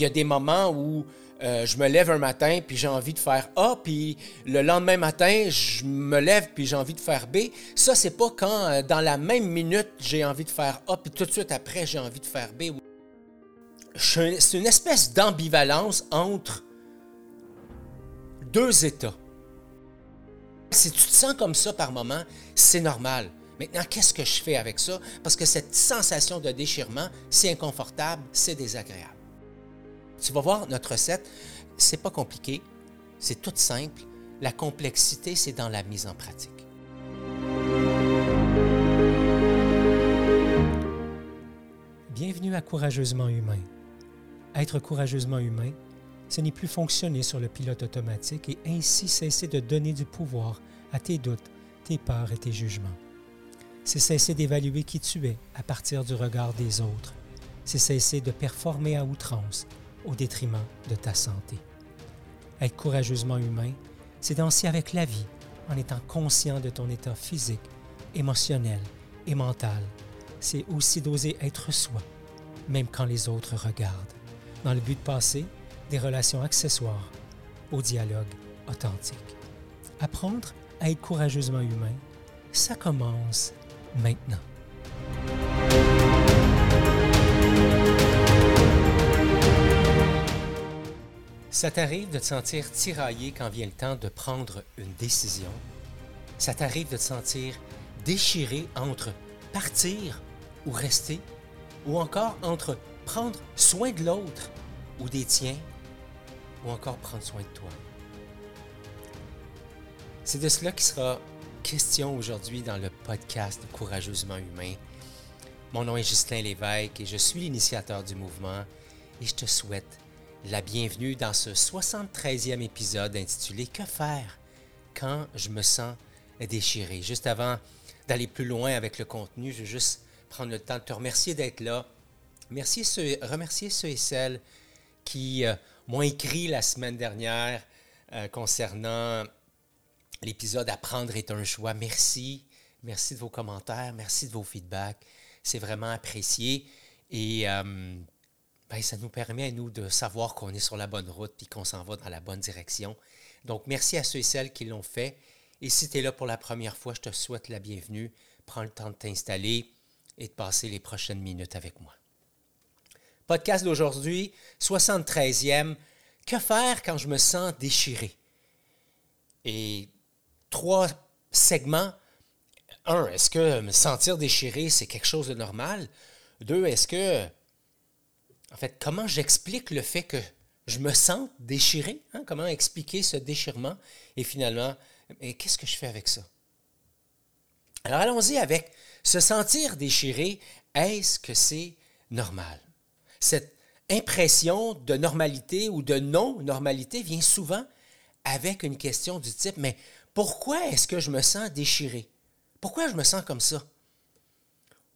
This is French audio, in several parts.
il y a des moments où euh, je me lève un matin, puis j'ai envie de faire A, puis le lendemain matin, je me lève, puis j'ai envie de faire B. Ça, c'est pas quand, euh, dans la même minute, j'ai envie de faire A, puis tout de suite après, j'ai envie de faire B. C'est une espèce d'ambivalence entre deux états. Si tu te sens comme ça par moment, c'est normal. Maintenant, qu'est-ce que je fais avec ça? Parce que cette sensation de déchirement, c'est inconfortable, c'est désagréable. Tu vas voir notre recette, c'est pas compliqué, c'est tout simple. La complexité, c'est dans la mise en pratique. Bienvenue à Courageusement Humain. Être courageusement humain, ce n'est plus fonctionner sur le pilote automatique et ainsi cesser de donner du pouvoir à tes doutes, tes peurs et tes jugements. C'est cesser d'évaluer qui tu es à partir du regard des autres. C'est cesser de performer à outrance au détriment de ta santé. Être courageusement humain, c'est danser avec la vie en étant conscient de ton état physique, émotionnel et mental. C'est aussi d'oser être soi, même quand les autres regardent, dans le but de passer des relations accessoires au dialogue authentique. Apprendre à être courageusement humain, ça commence maintenant. Ça t'arrive de te sentir tiraillé quand vient le temps de prendre une décision? Ça t'arrive de te sentir déchiré entre partir ou rester, ou encore entre prendre soin de l'autre ou des tiens, ou encore prendre soin de toi? C'est de cela qui sera question aujourd'hui dans le podcast Courageusement Humain. Mon nom est Justin Lévesque et je suis l'initiateur du mouvement et je te souhaite la bienvenue dans ce 73e épisode intitulé Que faire quand je me sens déchiré? Juste avant d'aller plus loin avec le contenu, je veux juste prendre le temps de te remercier d'être là. Merci remercier ceux et celles qui euh, m'ont écrit la semaine dernière euh, concernant l'épisode Apprendre est un choix. Merci. Merci de vos commentaires. Merci de vos feedbacks. C'est vraiment apprécié. Et euh, ben, ça nous permet à nous de savoir qu'on est sur la bonne route et qu'on s'en va dans la bonne direction. Donc, merci à ceux et celles qui l'ont fait. Et si tu es là pour la première fois, je te souhaite la bienvenue. Prends le temps de t'installer et de passer les prochaines minutes avec moi. Podcast d'aujourd'hui, 73e. Que faire quand je me sens déchiré? Et trois segments. Un, est-ce que me sentir déchiré, c'est quelque chose de normal? Deux, est-ce que en fait, comment j'explique le fait que je me sens déchiré? Hein? Comment expliquer ce déchirement? Et finalement, qu'est-ce que je fais avec ça? Alors allons-y avec se sentir déchiré, est-ce que c'est normal? Cette impression de normalité ou de non-normalité vient souvent avec une question du type, mais pourquoi est-ce que je me sens déchiré? Pourquoi je me sens comme ça?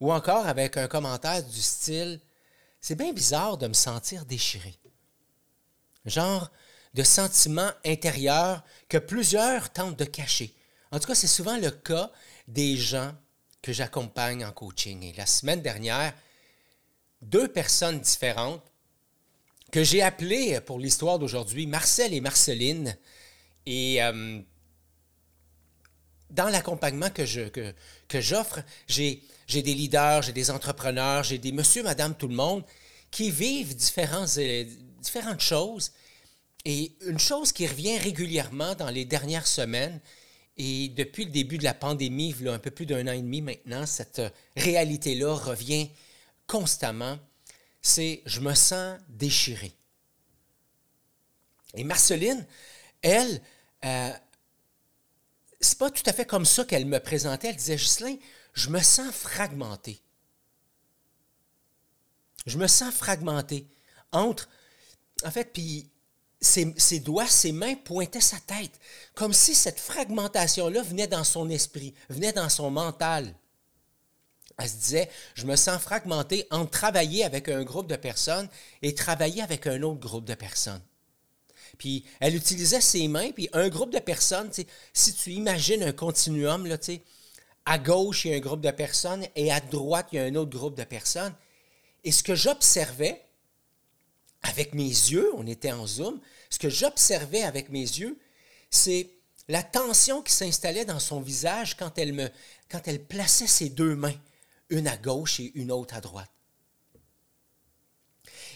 Ou encore avec un commentaire du style, c'est bien bizarre de me sentir déchiré. Genre de sentiment intérieur que plusieurs tentent de cacher. En tout cas, c'est souvent le cas des gens que j'accompagne en coaching. Et la semaine dernière, deux personnes différentes que j'ai appelées pour l'histoire d'aujourd'hui, Marcel et Marceline, et euh, dans l'accompagnement que, j'offre, j'ai, j'ai des leaders, j'ai des entrepreneurs, j'ai des monsieur, madame, tout le monde qui vivent différents, euh, différentes choses. Et une chose qui revient régulièrement dans les dernières semaines, et depuis le début de la pandémie, un peu plus d'un an et demi maintenant, cette réalité-là revient constamment, c'est je me sens déchiré. Et Marceline, elle, euh, c'est pas tout à fait comme ça qu'elle me présentait. Elle disait, Ghislain, je me sens fragmenté. Je me sens fragmenté entre, en fait, puis ses, doigts, ses mains pointaient sa tête, comme si cette fragmentation-là venait dans son esprit, venait dans son mental. Elle se disait, je me sens fragmenté entre travailler avec un groupe de personnes et travailler avec un autre groupe de personnes. Puis elle utilisait ses mains, puis un groupe de personnes, si tu imagines un continuum, là, à gauche, il y a un groupe de personnes et à droite, il y a un autre groupe de personnes. Et ce que j'observais avec mes yeux, on était en Zoom, ce que j'observais avec mes yeux, c'est la tension qui s'installait dans son visage quand elle, quand elle plaçait ses deux mains, une à gauche et une autre à droite.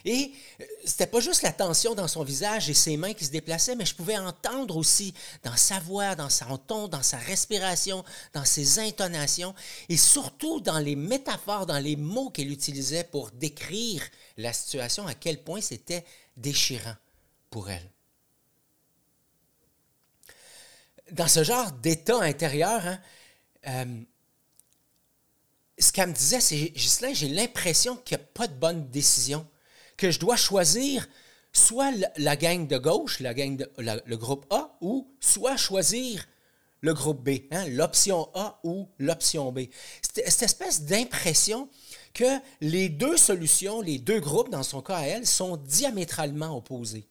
Et euh, c'était pas juste la tension dans son visage et ses mains qui se déplaçaient, mais je pouvais entendre aussi dans sa voix, dans son ton, dans sa respiration, dans ses intonations et surtout dans les métaphores, dans les mots qu'elle utilisait pour décrire la situation, à quel point c'était déchirant pour elle. Dans ce genre d'état intérieur, hein, euh, ce qu'elle me disait, c'est, Ghislain, j'ai l'impression qu'il n'y a pas de bonne décision que je dois choisir soit la gang de gauche, le groupe A, ou soit choisir le groupe B, hein, l'option A ou l'option B. Cette espèce d'impression que les deux solutions, les deux groupes, dans son cas à elle, sont diamétralement opposés.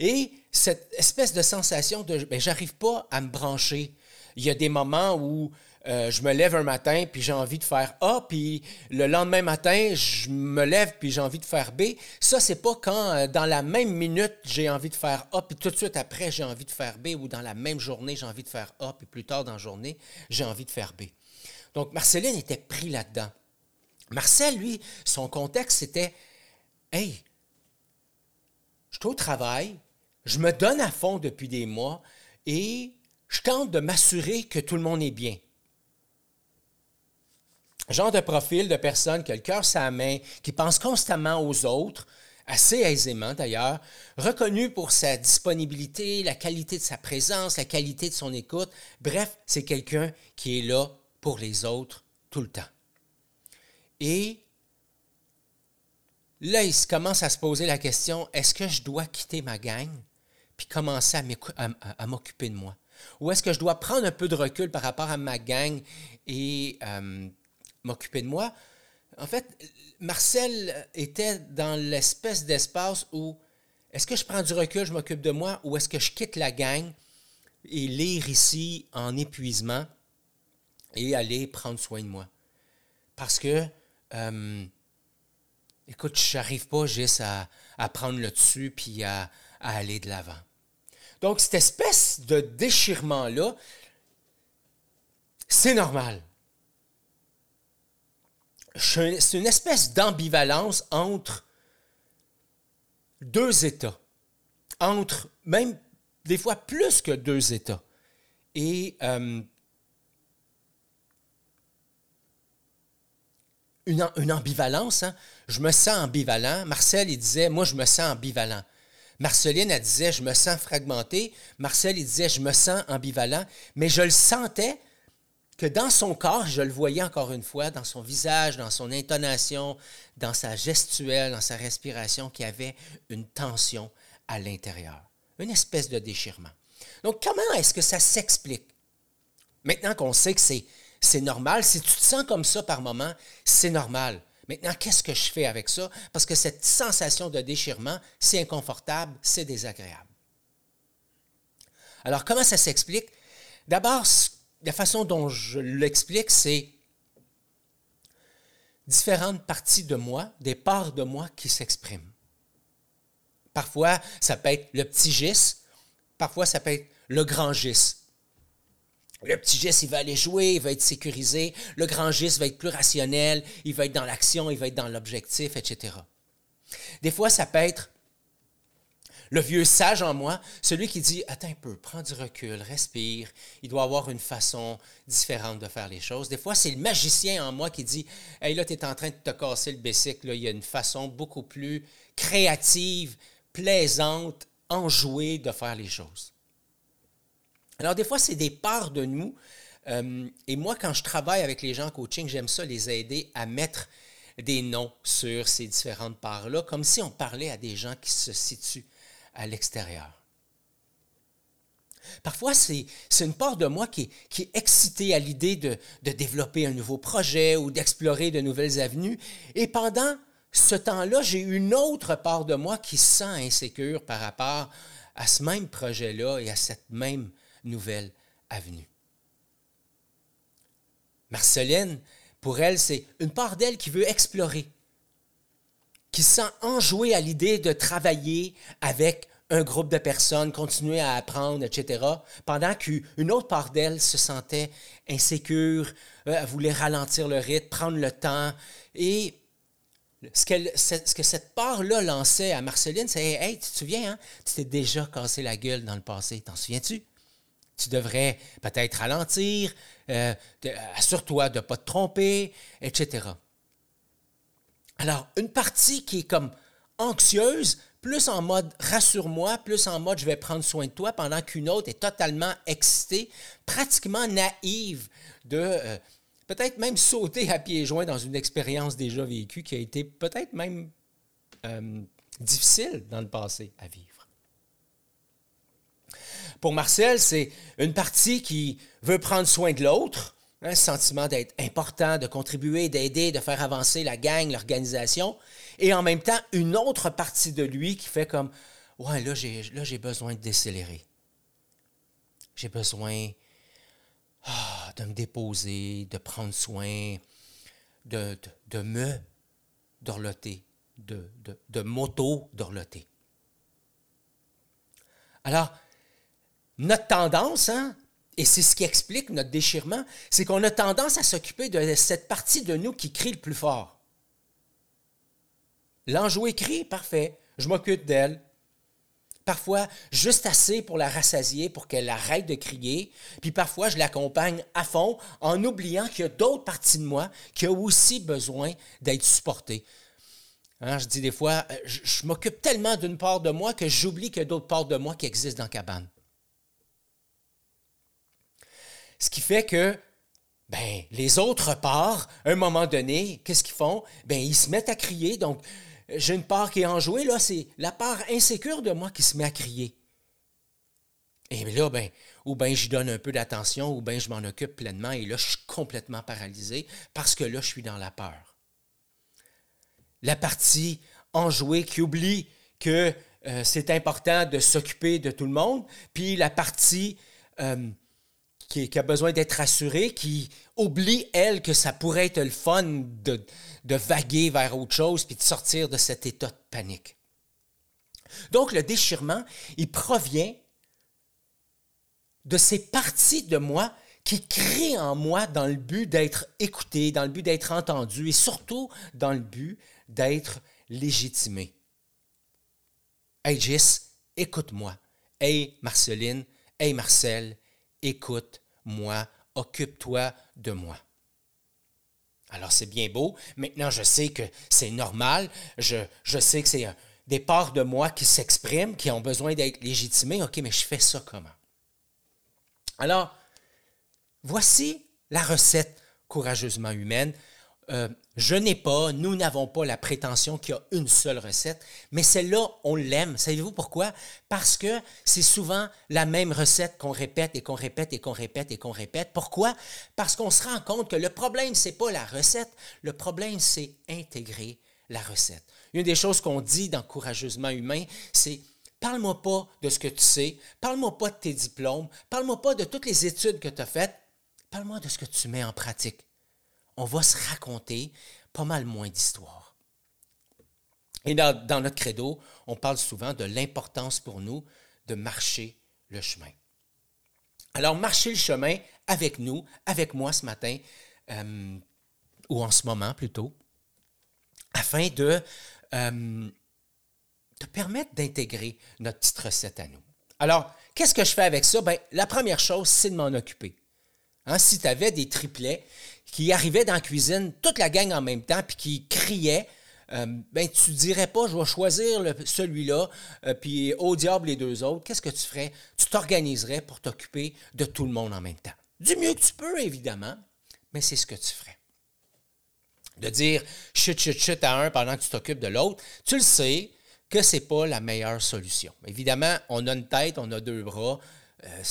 Et cette espèce de sensation de ben, j'arrive pas à me brancher. Il y a des moments où euh, je me lève un matin, puis j'ai envie de faire A, puis le lendemain matin, je me lève, puis j'ai envie de faire B. Ça, c'est pas quand, euh, dans la même minute, j'ai envie de faire A, puis tout de suite après, j'ai envie de faire B, ou dans la même journée, j'ai envie de faire A, puis plus tard dans la journée, j'ai envie de faire B. Donc, Marceline était pris là-dedans. Marcel, lui, son contexte, c'était Hey, je suis au travail, je me donne à fond depuis des mois, et je tente de m'assurer que tout le monde est bien genre de profil de personne qui a le cœur sa main, qui pense constamment aux autres, assez aisément d'ailleurs, reconnu pour sa disponibilité, la qualité de sa présence, la qualité de son écoute. Bref, c'est quelqu'un qui est là pour les autres tout le temps. Et là, il commence à se poser la question, est-ce que je dois quitter ma gang puis commencer à m'occuper de moi? Ou est-ce que je dois prendre un peu de recul par rapport à ma gang et euh, m'occuper de moi. En fait, Marcel était dans l'espèce d'espace où est-ce que je prends du recul, je m'occupe de moi, ou est-ce que je quitte la gang et lire ici en épuisement et aller prendre soin de moi? Parce que, euh, écoute, je n'arrive pas juste à, prendre le dessus puis à aller de l'avant. Donc, cette espèce de déchirement-là, c'est normal c'est une espèce d'ambivalence entre deux États, entre même des fois plus que deux États. Et euh, une, ambivalence, hein. je me sens ambivalent. Marcel, il disait, moi, je me sens ambivalent. Marceline, elle disait, je me sens fragmenté. Marcel, il disait, je me sens ambivalent. Mais je le sentais que dans son corps, je le voyais encore une fois, dans son visage, dans son intonation, dans sa gestuelle, dans sa respiration, qu'il y avait une tension à l'intérieur, une espèce de déchirement. Donc, comment est-ce que ça s'explique? Maintenant qu'on sait que c'est, normal, si tu te sens comme ça par moment, c'est normal. Maintenant, qu'est-ce que je fais avec ça? Parce que cette sensation de déchirement, c'est inconfortable, c'est désagréable. Alors, comment ça s'explique? D'abord, la façon dont je l'explique, c'est différentes parties de moi, des parts de moi qui s'expriment. Parfois, ça peut être le petit gis, parfois, ça peut être le grand gis. Le petit gis, il va aller jouer, il va être sécurisé. Le grand gis va être plus rationnel, il va être dans l'action, il va être dans l'objectif, etc. Des fois, ça peut être le vieux sage en moi, celui qui dit Attends un peu, prends du recul, respire. Il doit avoir une façon différente de faire les choses. Des fois, c'est le magicien en moi qui dit Hey, là, tu es en train de te casser le bicycle. il y a une façon beaucoup plus créative, plaisante, enjouée de faire les choses. Alors, des fois, c'est des parts de nous. Euh, et moi, quand je travaille avec les gens en coaching, j'aime ça les aider à mettre des noms sur ces différentes parts-là, comme si on parlait à des gens qui se situent à l'extérieur. Parfois, c'est une part de moi qui, est excitée à l'idée de, développer un nouveau projet ou d'explorer de nouvelles avenues. Et pendant ce temps-là, j'ai une autre part de moi qui se sent insécure par rapport à ce même projet-là et à cette même nouvelle avenue. Marceline, pour elle, c'est une part d'elle qui veut explorer, qui se sent enjoué à l'idée de travailler avec un groupe de personnes, continuer à apprendre, etc., pendant qu'une autre part d'elle se sentait insécure, euh, elle voulait ralentir le rythme, prendre le temps. Et ce, que cette part-là lançait à Marceline, c'est Hey, tu te souviens, hein? tu t'es déjà cassé la gueule dans le passé, t'en souviens-tu? Tu devrais peut-être ralentir, euh, assure-toi de ne pas te tromper, etc. Alors, une partie qui est comme anxieuse, plus en mode rassure-moi, plus en mode je vais prendre soin de toi, pendant qu'une autre est totalement excitée, pratiquement naïve de euh, peut-être même sauter à pieds joints dans une expérience déjà vécue qui a été peut-être même euh, difficile dans le passé à vivre. Pour Marcel, c'est une partie qui veut prendre soin de l'autre, un sentiment d'être important, de contribuer, d'aider, de faire avancer la gang, l'organisation, et en même temps une autre partie de lui qui fait comme Ouais, là j'ai, besoin de décélérer. J'ai besoin ah, de me déposer, de prendre soin, de, de, me dorloter, de, de, de m'auto-dorloter. Alors, notre tendance, hein, et c'est ce qui explique notre déchirement, c'est qu'on a tendance à s'occuper de cette partie de nous qui crie le plus fort. L'enjoué crie, parfait, je m'occupe d'elle. Parfois, juste assez pour la rassasier, pour qu'elle arrête de crier. Puis parfois, je l'accompagne à fond en oubliant qu'il y a d'autres parties de moi qui ont aussi besoin d'être supportées. Hein, je dis des fois, euh, je, je m'occupe tellement d'une part de moi que j'oublie qu'il y a d'autres parts de moi qui existent dans la cabane. Ce qui fait que ben, les autres parts, à un moment donné, qu'est-ce qu'ils font? Ben, ils se mettent à crier. Donc, j'ai une part qui est enjouée, là, c'est la part insécure de moi qui se met à crier. Et là, ben, ou bien j'y donne un peu d'attention, ou bien je m'en occupe pleinement, et là, je suis complètement paralysé parce que là, je suis dans la peur. La partie enjouée qui oublie que euh, c'est important de s'occuper de tout le monde, puis la partie euh, qui, a besoin d'être rassurée, qui oublie, elle, que ça pourrait être le fun de, de vaguer vers autre chose puis de sortir de cet état de panique. Donc, le déchirement, il provient de ces parties de moi qui crient en moi dans le but d'être écouté, dans le but d'être entendu et surtout dans le but d'être légitimé. Hey Gis, écoute-moi. Hey Marceline, hey Marcel, écoute-moi, occupe-toi de moi. Alors c'est bien beau. Maintenant, je sais que c'est normal. Je, sais que c'est des parts de moi qui s'expriment, qui ont besoin d'être légitimées. OK, mais je fais ça comment? Alors, voici la recette courageusement humaine. Euh, je n'ai pas, nous n'avons pas la prétention qu'il y a une seule recette, mais celle-là, on l'aime. Savez-vous pourquoi? Parce que c'est souvent la même recette qu'on répète et qu'on répète et qu'on répète et qu'on répète. Pourquoi? Parce qu'on se rend compte que le problème, ce n'est pas la recette, le problème, c'est intégrer la recette. Une des choses qu'on dit dans Courageusement humain, c'est parle-moi pas de ce que tu sais, parle-moi pas de tes diplômes, parle-moi pas de toutes les études que tu as faites, parle-moi de ce que tu mets en pratique on va se raconter pas mal moins d'histoires. Et dans, notre credo, on parle souvent de l'importance pour nous de marcher le chemin. Alors, marcher le chemin avec nous, avec moi ce matin, euh, ou en ce moment plutôt, afin de euh, te permettre d'intégrer notre petite recette à nous. Alors, qu'est-ce que je fais avec ça? Bien, la première chose, c'est de m'en occuper. Hein, si tu avais des triplets qui arrivaient dans la cuisine, toute la gang en même temps, puis qui criaient, euh, ben, tu dirais pas, je vais choisir celui-là, euh, puis au diable les deux autres. Qu'est-ce que tu ferais? Tu t'organiserais pour t'occuper de tout le monde en même temps. Du mieux que tu peux, évidemment, mais c'est ce que tu ferais. De dire chut, chut, chut à un pendant que tu t'occupes de l'autre, tu le sais que ce n'est pas la meilleure solution. Évidemment, on a une tête, on a deux bras. Euh,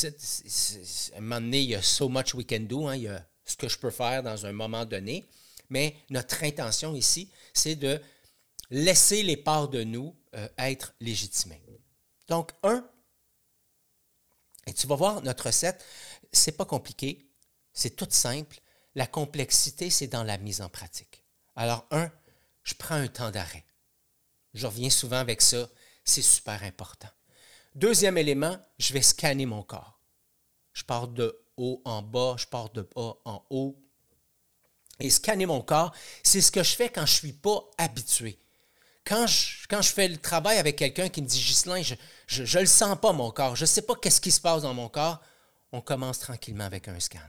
à un moment donné, il y a so much we can do. Hein, il y a ce que je peux faire dans un moment donné. Mais notre intention ici, c'est de laisser les parts de nous euh, être légitimées. Donc, un, et tu vas voir notre recette, c'est pas compliqué, c'est tout simple. La complexité, c'est dans la mise en pratique. Alors, un, je prends un temps d'arrêt. Je reviens souvent avec ça. C'est super important. Deuxième élément, je vais scanner mon corps. Je pars de en bas, je pars de bas en haut. Et scanner mon corps, c'est ce que je fais quand je ne suis pas habitué. Quand je, je fais le travail avec quelqu'un qui me dit Ghislain, je ne le sens pas mon corps, je ne sais pas qu'est-ce qui se passe dans mon corps, on commence tranquillement avec un scan.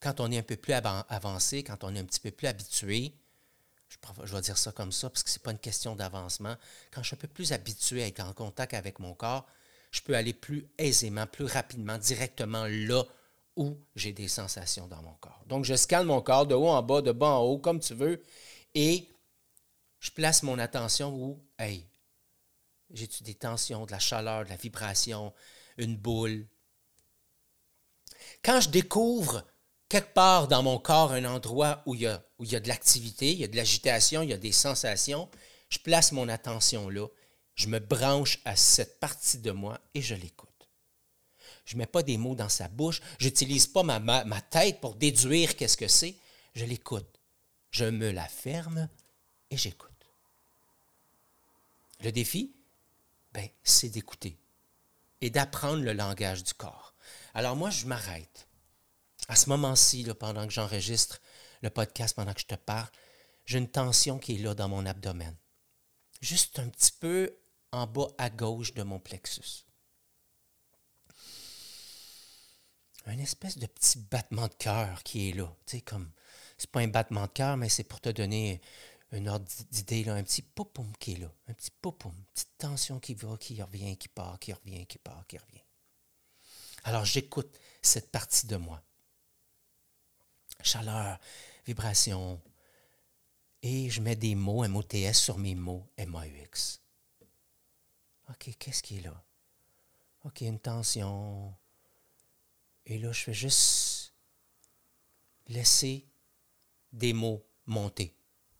Quand on est un peu plus avancé, quand on est un petit peu plus habitué, je, vais dire ça comme ça parce que ce n'est pas une question d'avancement, quand je suis un peu plus habitué à être en contact avec mon corps, je peux aller plus aisément, plus rapidement, directement là où j'ai des sensations dans mon corps. Donc, je scanne mon corps de haut en bas, de bas en haut, comme tu veux, et je place mon attention où, hey, j'ai-tu des tensions, de la chaleur, de la vibration, une boule? Quand je découvre quelque part dans mon corps un endroit où il y a, où il y a de l'activité, il y a de l'agitation, il y a des sensations, je place mon attention là, je me branche à cette partie de moi et je l'écoute. Je ne mets pas des mots dans sa bouche, je n'utilise pas ma, tête pour déduire qu'est-ce que c'est, je l'écoute. Je me la ferme et j'écoute. Le défi, ben, c'est d'écouter et d'apprendre le langage du corps. Alors moi, je m'arrête à ce moment-ci, pendant que j'enregistre le podcast, pendant que je te parle, j'ai une tension qui est là dans mon abdomen. Juste un petit peu en bas à gauche de mon plexus. Un espèce de petit battement de cœur qui est là. Tu sais, comme, c'est pas un battement de cœur, mais c'est pour te donner une ordre d'idée, là, un petit poupoum qui est là. Un petit poupoum, une petite tension qui va, qui revient, qui part, qui revient, qui part, qui revient. Alors j'écoute cette partie de moi chaleur, vibration. Et je mets des mots MOTS sur mes mots MAUX. OK, qu'est-ce qui est là? OK, une tension. Et là, je fais juste laisser des mots monter.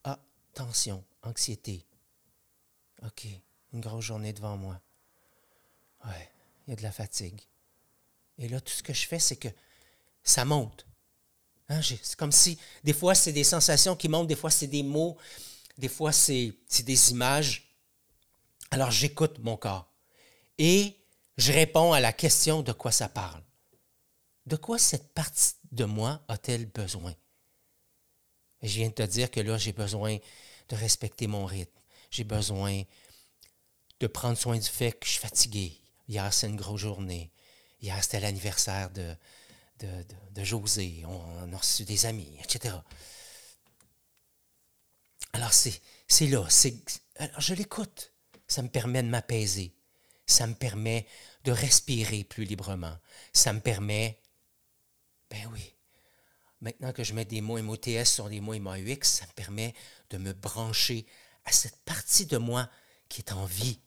Ah, tension, anxiété. OK, une grosse journée devant moi. Ouais, il y a de la fatigue. Et là, tout ce que je fais, c'est que ça monte. Hein, c'est comme si, des fois, c'est des sensations qui montent, des fois, c'est des mots, des fois, c'est des images. Alors, j'écoute mon corps et je réponds à la question de quoi ça parle. De quoi cette partie de moi a-t-elle besoin? Je viens de te dire que là, j'ai besoin de respecter mon rythme. J'ai besoin de prendre soin du fait que je suis fatigué. Hier, c'est une grosse journée. Hier, c'était l'anniversaire de, José, on, a reçu des amis, etc. Alors c'est, là, alors je l'écoute. Ça me permet de m'apaiser. Ça me permet de respirer plus librement. Ça me permet, ben oui, maintenant que je mets des mots MOTS sur des mots MAUX, ça me permet de me brancher à cette partie de moi qui est en vie.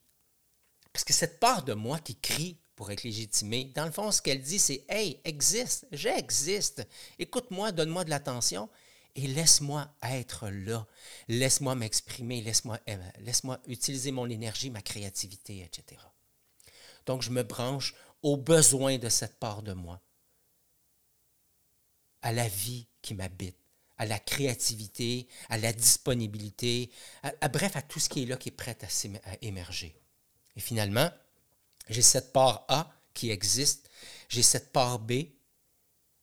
Parce que cette part de moi qui crie pour être légitimée. Dans le fond, ce qu'elle dit, c'est Hey, existe, j'existe. Écoute-moi, donne-moi de l'attention et laisse-moi être là. Laisse-moi m'exprimer, laisse-moi euh, laisse utiliser mon énergie, ma créativité, etc. Donc, je me branche aux besoins de cette part de moi, à la vie qui m'habite, à la créativité, à la disponibilité, à, bref, à tout ce qui est là, qui est prêt à émerger. Et finalement, j'ai cette part A qui existe, j'ai cette part B,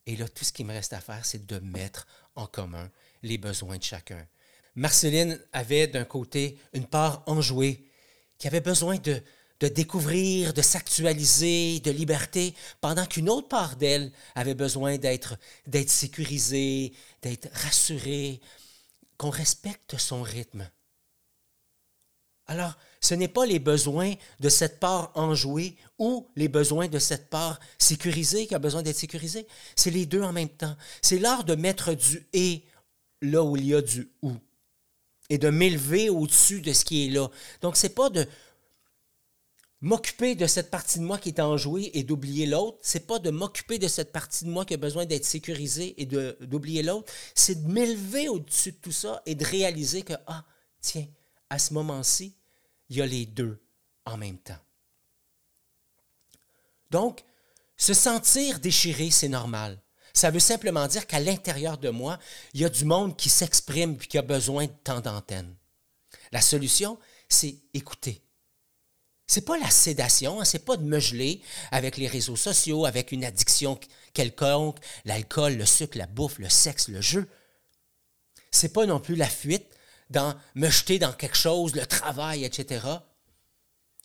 et là, tout ce qui me reste à faire, c'est de mettre en commun les besoins de chacun. Marceline avait d'un côté une part enjouée qui avait besoin de, de découvrir, de s'actualiser, de liberté, pendant qu'une autre part d'elle avait besoin d'être, d'être sécurisée, d'être rassurée, qu'on respecte son rythme. Alors, ce n'est pas les besoins de cette part enjouée ou les besoins de cette part sécurisée qui a besoin d'être sécurisée. C'est les deux en même temps. C'est l'art de mettre du et là où il y a du ou et de m'élever au-dessus de ce qui est là. Donc, ce n'est pas de m'occuper de cette partie de moi qui est enjouée et d'oublier l'autre. C'est pas de m'occuper de cette partie de moi qui a besoin d'être sécurisée et d'oublier l'autre. C'est de m'élever au-dessus de tout ça et de réaliser que, ah, tiens, à ce moment-ci, il y a les deux en même temps. Donc, se sentir déchiré, c'est normal. Ça veut simplement dire qu'à l'intérieur de moi, il y a du monde qui s'exprime et qui a besoin de temps d'antenne. La solution, c'est écouter. C'est pas la sédation, hein, c'est pas de me geler avec les réseaux sociaux, avec une addiction quelconque, l'alcool, le sucre, la bouffe, le sexe, le jeu. C'est pas non plus la fuite dans me jeter dans quelque chose, le travail, etc.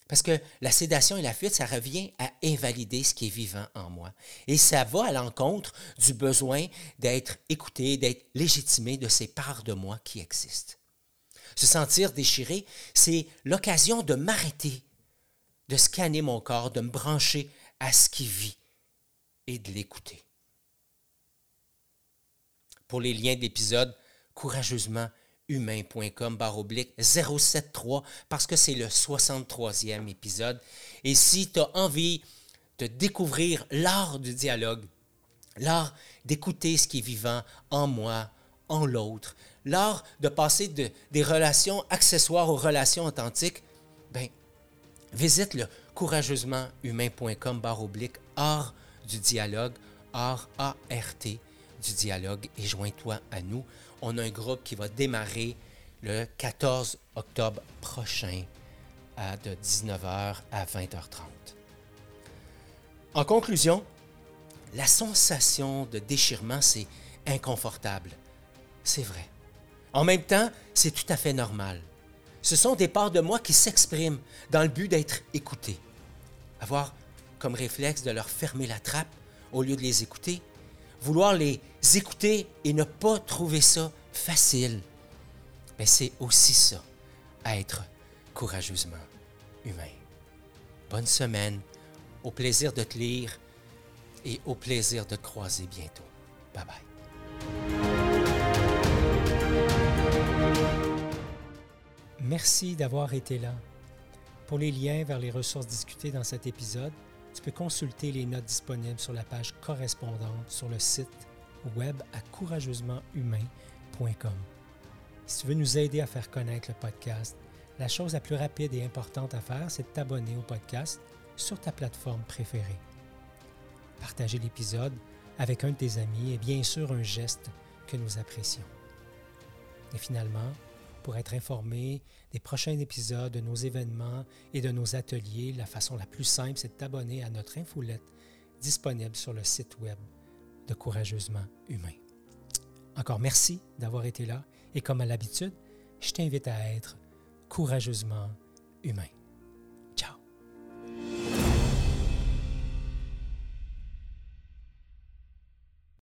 Parce que la sédation et la fuite, ça revient à invalider ce qui est vivant en moi. Et ça va à l'encontre du besoin d'être écouté, d'être légitimé de ces parts de moi qui existent. Se sentir déchiré, c'est l'occasion de m'arrêter, de scanner mon corps, de me brancher à ce qui vit et de l'écouter. Pour les liens d'épisode, courageusement humain.com oblique 073 parce que c'est le 63e épisode. Et si tu as envie de découvrir l'art du dialogue, l'art d'écouter ce qui est vivant en moi, en l'autre, l'art de passer de, des relations accessoires aux relations authentiques, ben, visite le courageusementhumain.com oblique art du dialogue, art A-R-T du dialogue et joins-toi à nous on a un groupe qui va démarrer le 14 octobre prochain à de 19h à 20h30. En conclusion, la sensation de déchirement, c'est inconfortable. C'est vrai. En même temps, c'est tout à fait normal. Ce sont des parts de moi qui s'expriment dans le but d'être écoutées. Avoir comme réflexe de leur fermer la trappe au lieu de les écouter, vouloir les écouter et ne pas trouver ça facile, mais c'est aussi ça, être courageusement humain. Bonne semaine, au plaisir de te lire et au plaisir de te croiser bientôt. Bye bye. Merci d'avoir été là. Pour les liens vers les ressources discutées dans cet épisode, tu peux consulter les notes disponibles sur la page correspondante sur le site web à courageusementhumain.com. Si tu veux nous aider à faire connaître le podcast, la chose la plus rapide et importante à faire, c'est de t'abonner au podcast sur ta plateforme préférée. Partager l'épisode avec un de tes amis est bien sûr un geste que nous apprécions. Et finalement, pour être informé des prochains épisodes, de nos événements et de nos ateliers, la façon la plus simple, c'est de t'abonner à notre infolette disponible sur le site web de Courageusement Humain. Encore merci d'avoir été là et comme à l'habitude, je t'invite à être courageusement humain.